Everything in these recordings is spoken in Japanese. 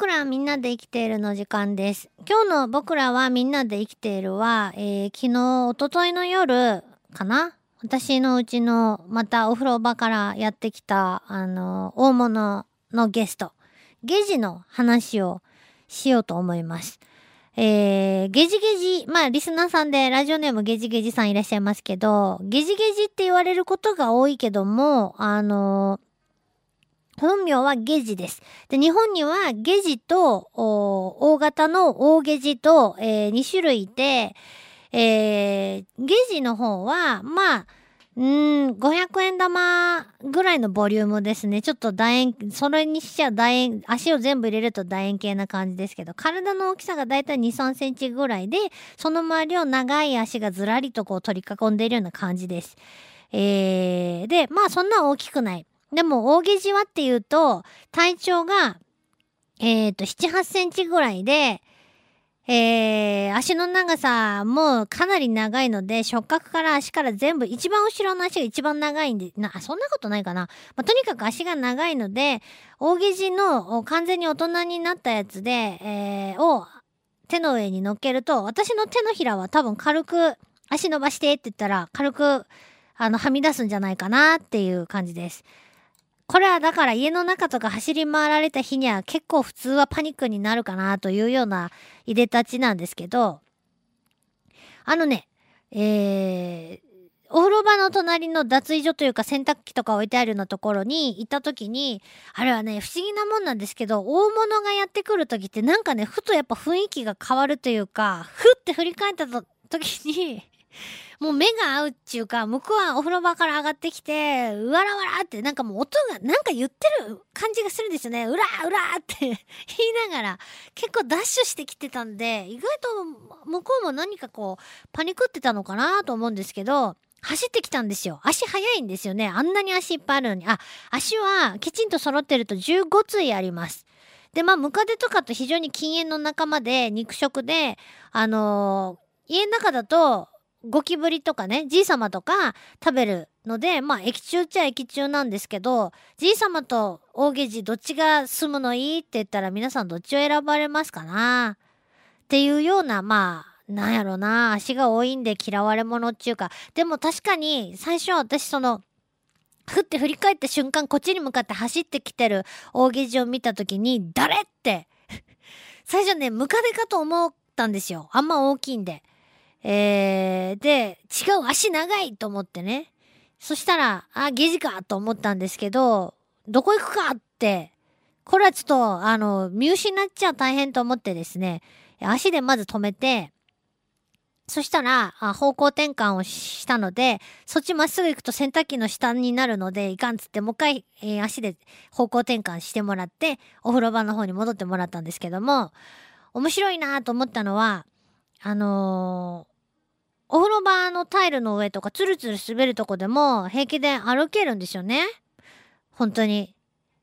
僕らはみんなで生きているの時間です。今日の僕らはみんなで生きているは、えー昨日、一昨日の夜かな？私のうちのまたお風呂場からやってきた、あの、大物のゲスト、ゲジの話をしようと思います。えー、ゲジゲジ、まあ、リスナーさんでラジオネームゲジゲジさんいらっしゃいますけど、ゲジゲジって言われることが多いけども、あの本名はゲジです。で、日本にはゲジと、大型の大ゲジと、え2種類いて、えー、ゲジの方は、まあ、うん、500円玉ぐらいのボリュームですね。ちょっと楕円、それにしちゃ楕円、足を全部入れると楕円形な感じですけど、体の大きさがだいたい2、3センチぐらいで、その周りを長い足がずらりとこう取り囲んでいるような感じです。えー、で、まあそんな大きくない。でも、大ゲジはっていうと、体長が、えっ、と、7、8センチぐらいで、えー、足の長さもかなり長いので、触覚から足から全部、一番後ろの足が一番長いんで、な、そんなことないかな。まあ、とにかく足が長いので、大ゲジの完全に大人になったやつで、えー、を手の上に乗っけると、私の手のひらは多分軽く足伸ばしてって言ったら、軽く、あの、はみ出すんじゃないかなっていう感じです。これはだから家の中とか走り回られた日には結構普通はパニックになるかなというようないでたちなんですけど、あのね、えー、お風呂場の隣の脱衣所というか洗濯機とか置いてあるようなところに行った時に、あれはね、不思議なもんなんですけど、大物がやってくる時ってなんかね、ふとやっぱ雰囲気が変わるというか、ふって振り返った時に、もう目が合うっていうか、向こうはお風呂場から上がってきて、うわらわらってなんかもう音がなんか言ってる感じがするんですよね。うらうらって 言いながら結構ダッシュしてきてたんで、意外と向こうも何かこうパニクってたのかなと思うんですけど、走ってきたんですよ。足速いんですよね。あんなに足いっぱいあるのに。あ、足はきちんと揃ってると15対あります。で、まあ、ムカデとかと非常に禁煙の仲間で、肉食で、あのー家の中だと、ゴキブリとかね、じいさまとか食べるので、まあ、液中っちゃ液中なんですけど、じいさまと大ゲジどっちが住むのいいって言ったら皆さんどっちを選ばれますかな？っていうような、まあ、なんやろな、足が多いんで嫌われ者っていうか、でも確かに最初は私その、ふって振り返った瞬間こっちに向かって走ってきてる大ゲジを見た時に、誰って、最初ね、ムカデかと思ったんですよ。あんま大きいんで。えー、で、違う、足長いと思ってね。そしたら、あ、ゲジかと思ったんですけど、どこ行くかって、これはちょっと、あの、見失っちゃ大変と思ってですね、足でまず止めて、そしたら、あ方向転換をしたので、そっちまっすぐ行くと洗濯機の下になるので、いかんつって、もう一回、えー足で方向転換してもらって、お風呂場の方に戻ってもらったんですけども、面白いなと思ったのは、あのーお風呂場のタイルの上とかツルツル滑るとこでも平気で歩けるんですよね。本当に。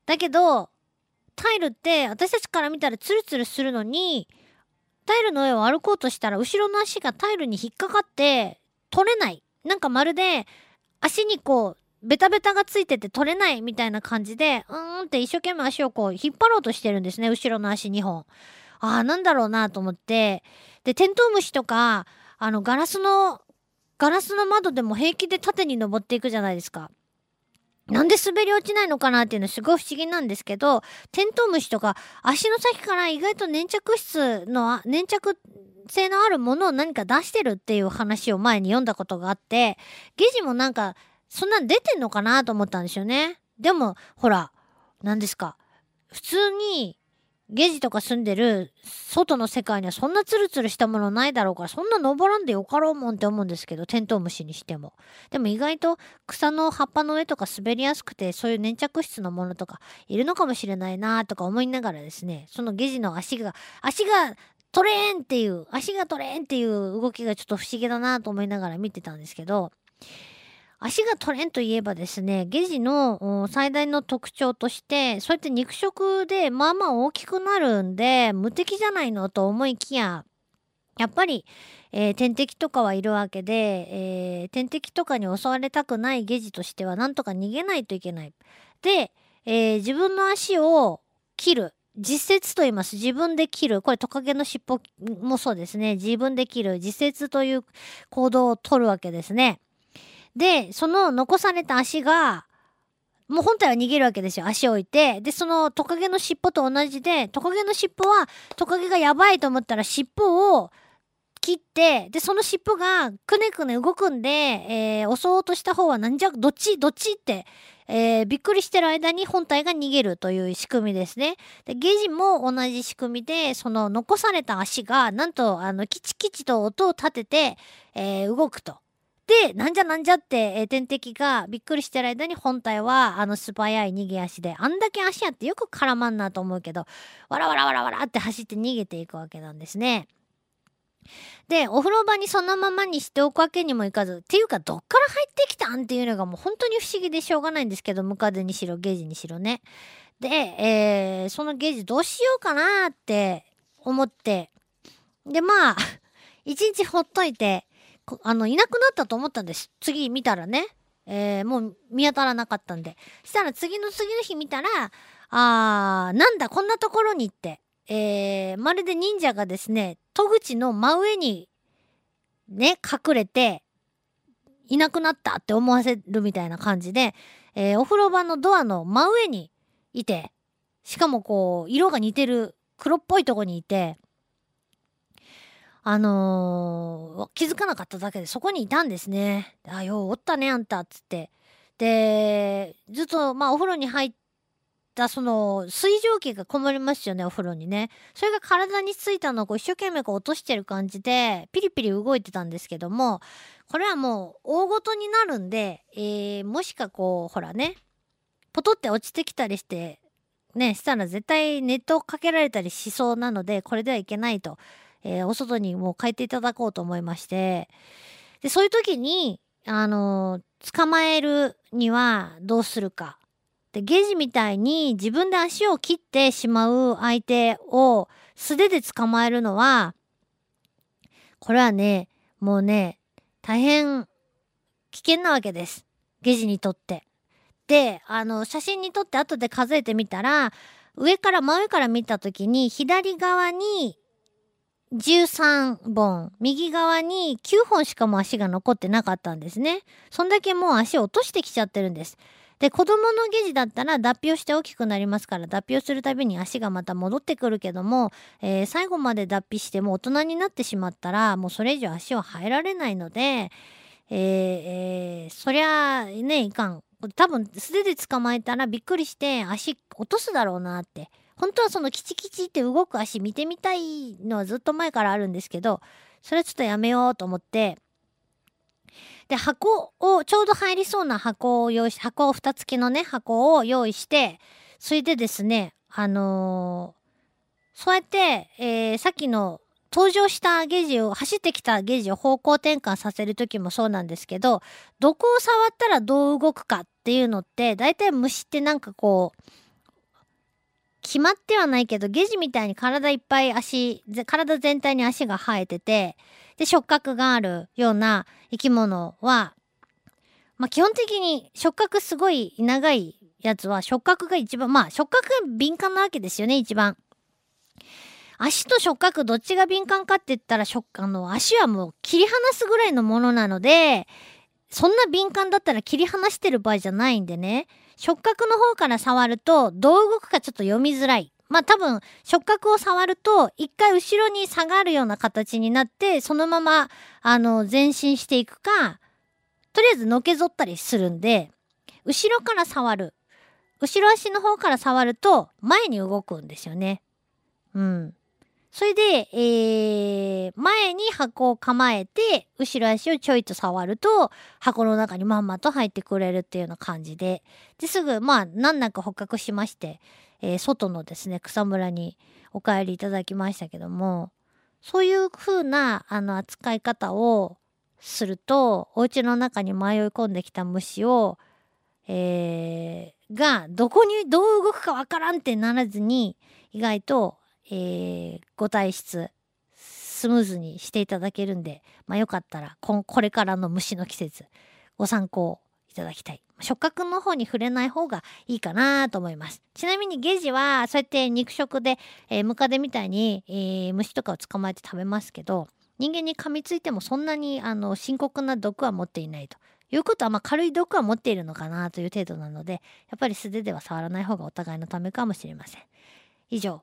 だけど、タイルって私たちから見たらツルツルするのに、タイルの上を歩こうとしたら後ろの足がタイルに引っかかって取れない。なんかまるで足にこうベタベタがついてて取れないみたいな感じで、うーんって一生懸命足をこう引っ張ろうとしてるんですね。後ろの足2本。ああ、なんだろうなと思って。で、テントウムシとか、あの、ガラスの、ガラスの窓でも平気で縦に登っていくじゃないですか。なんで滑り落ちないのかなっていうのすごい不思議なんですけど、テントウムシとか足の先から意外と粘着質のあ、粘着性のあるものを何か出してるっていう話を前に読んだことがあって、ゲジもなんか、そんなん出てんのかなと思ったんですよね。でも、ほら、何ですか。普通に、ゲジとか住んでる外の世界にはそんなツルツルしたものないだろうから、そんな登らんでよかろうもんって思うんですけど、テントウムシにしても。でも意外と草の葉っぱの上とか滑りやすくて、そういう粘着質のものとかいるのかもしれないなとか思いながらですね、そのゲジの足が、足が取れんっていう、足が取れんっていう動きがちょっと不思議だなと思いながら見てたんですけど、足が取れんといえばですね、ゲジの最大の特徴として、そうやって肉食でまあまあ大きくなるんで、無敵じゃないのと思いきや、やっぱり、えー天敵とかはいるわけで、えー天敵とかに襲われたくないゲジとしてはなんとか逃げないといけない。で、えー自分の足を切る。実節と言います。自分で切る。これトカゲの尻尾もそうですね。自分で切る。実節という行動を取るわけですね。で、その残された足が、もう本体は逃げるわけですよ。足を置いて。で、そのトカゲの尻尾と同じで、トカゲの尻尾はトカゲがやばいと思ったら尻尾を切って、で、その尻尾がくねくね動くんで、えー、襲おうとした方はなんじゃ、どっちどっちって、えー、びっくりしてる間に本体が逃げるという仕組みですね。で、ゲジも同じ仕組みで、その残された足が、なんと、あの、キチキチと音を立てて、えー、動くと。で、なんじゃなんじゃって、えー、天敵がびっくりしてる間に本体は、あの素早い逃げ足で、あんだけ足あってよく絡まんなと思うけど、わらわらわらわらって走って逃げていくわけなんですね。で、お風呂場にそのままにしておくわけにもいかず、っていうか、どっから入ってきたんっていうのがもう本当に不思議でしょうがないんですけど、ムカデにしろ、ゲージにしろね。で、えー、そのゲージどうしようかなって思って、で、まあ、一日ほっといて、あの、いなくなったと思ったんです。次見たらね。えー、もう見当たらなかったんで。したら次の次の日見たら、あー、なんだ、こんなところにって。えー、まるで忍者がですね、戸口の真上にね、隠れて、いなくなったって思わせるみたいな感じで、えー、お風呂場のドアの真上にいて、しかもこう、色が似てる黒っぽいとこにいて、あのー、気づかなかっただけでそこにいたんですね。あ、ようおったね、あんたっ、つって。で、ずっと、まあ、お風呂に入っ、たその水蒸気がこもりますよねお風呂にねそれが体についたのをこう一生懸命こう落としてる感じでピリピリ動いてたんですけどもこれはもう大ごとになるんで、えー、もしかこうほらねポトって落ちてきたりしてねしたら絶対ネットをかけられたりしそうなのでこれではいけないと、えー、お外にもう変えていただこうと思いましてでそういう時にあのー、捕まえるにはどうするかで、ゲジみたいに自分で足を切ってしまう相手を素手で捕まえるのは、これはね、もうね、大変危険なわけです。ゲジにとって。で、あの、写真に撮って後で数えてみたら、上から真上から見た時に左側に13本、右側に9本しかも足が残ってなかったんですね。そんだけもう足を落としてきちゃってるんです。で、子供のゲジだったら脱皮をして大きくなりますから、脱皮をするたびに足がまた戻ってくるけども、えー、最後まで脱皮しても大人になってしまったら、もうそれ以上足を生えられないので、えー、えー、そりゃね、いかん。多分素手で捕まえたらびっくりして足落とすだろうなって。本当はそのキチキチって動く足見てみたいのはずっと前からあるんですけど、それはちょっとやめようと思って、で、箱を、ちょうど入りそうな箱を用意し、箱を蓋付きのね、箱を用意して、それでですね、あのー、そうやって、えー、さっきの登場したゲージを、走ってきたゲージを方向転換させる時もそうなんですけど、どこを触ったらどう動くかっていうのって、だいたい虫ってなんかこう、決まってはないけど、ゲジみたいに体いっぱい足、体全体に足が生えてて、で、触覚があるような生き物は、まあ、基本的に触覚すごい長いやつは触覚が一番、まあ、触覚が敏感なわけですよね、一番。足と触覚どっちが敏感かって言ったら、あの、足はもう切り離すぐらいのものなので、そんな敏感だったら切り離してる場合じゃないんでね、触覚の方から触ると、どう動くかちょっと読みづらい。まあ多分触覚を触ると一回後ろに下がるような形になってそのままあの前進していくかとりあえずのけぞったりするんで後ろから触る後ろ足の方から触ると前に動くんですよね。うん。それで、えー、前に箱を構えて、後ろ足をちょいと触ると、箱の中にまんまと入ってくれるっていうような感じで、で、すぐ、まあ、難なく捕獲しまして、えー、外のですね、草むらにお帰りいただきましたけども、そういう風な、あの、扱い方をすると、お家の中に迷い込んできた虫を、えー、が、どこにどう動くかわからんってならずに、意外と、えー、ご体質、スムーズにしていただけるんで、まあよかったらこ、これからの虫の季節、ご参考いただきたい。触覚の方に触れない方がいいかなと思います。ちなみにゲジはそうやって肉食で、えー、ムカデみたいに、えー、虫とかを捕まえて食べますけど、人間に噛みついてもそんなにあの深刻な毒は持っていないと。いうことはまあ軽い毒は持っているのかなという程度なので、やっぱり素手では触らない方がお互いのためかもしれません。以上、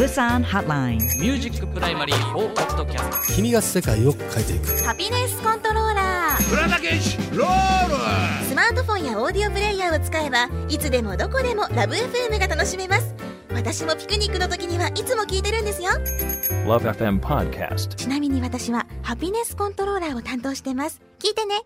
Busan Hotline. ミュージックプライマリー4ポッドキャスト君が世界を変えていく。ハピネスコントローラー浦田健士ロール。スマートフォンやオーディオプレイヤーを使えばいつでもどこでもラブ f m が楽しめます。私もピクニックの時にはいつも聞いてるんですよ。LoveFM Podcast. ちなみに私はハピネスコントローラーを担当してます。聞いてね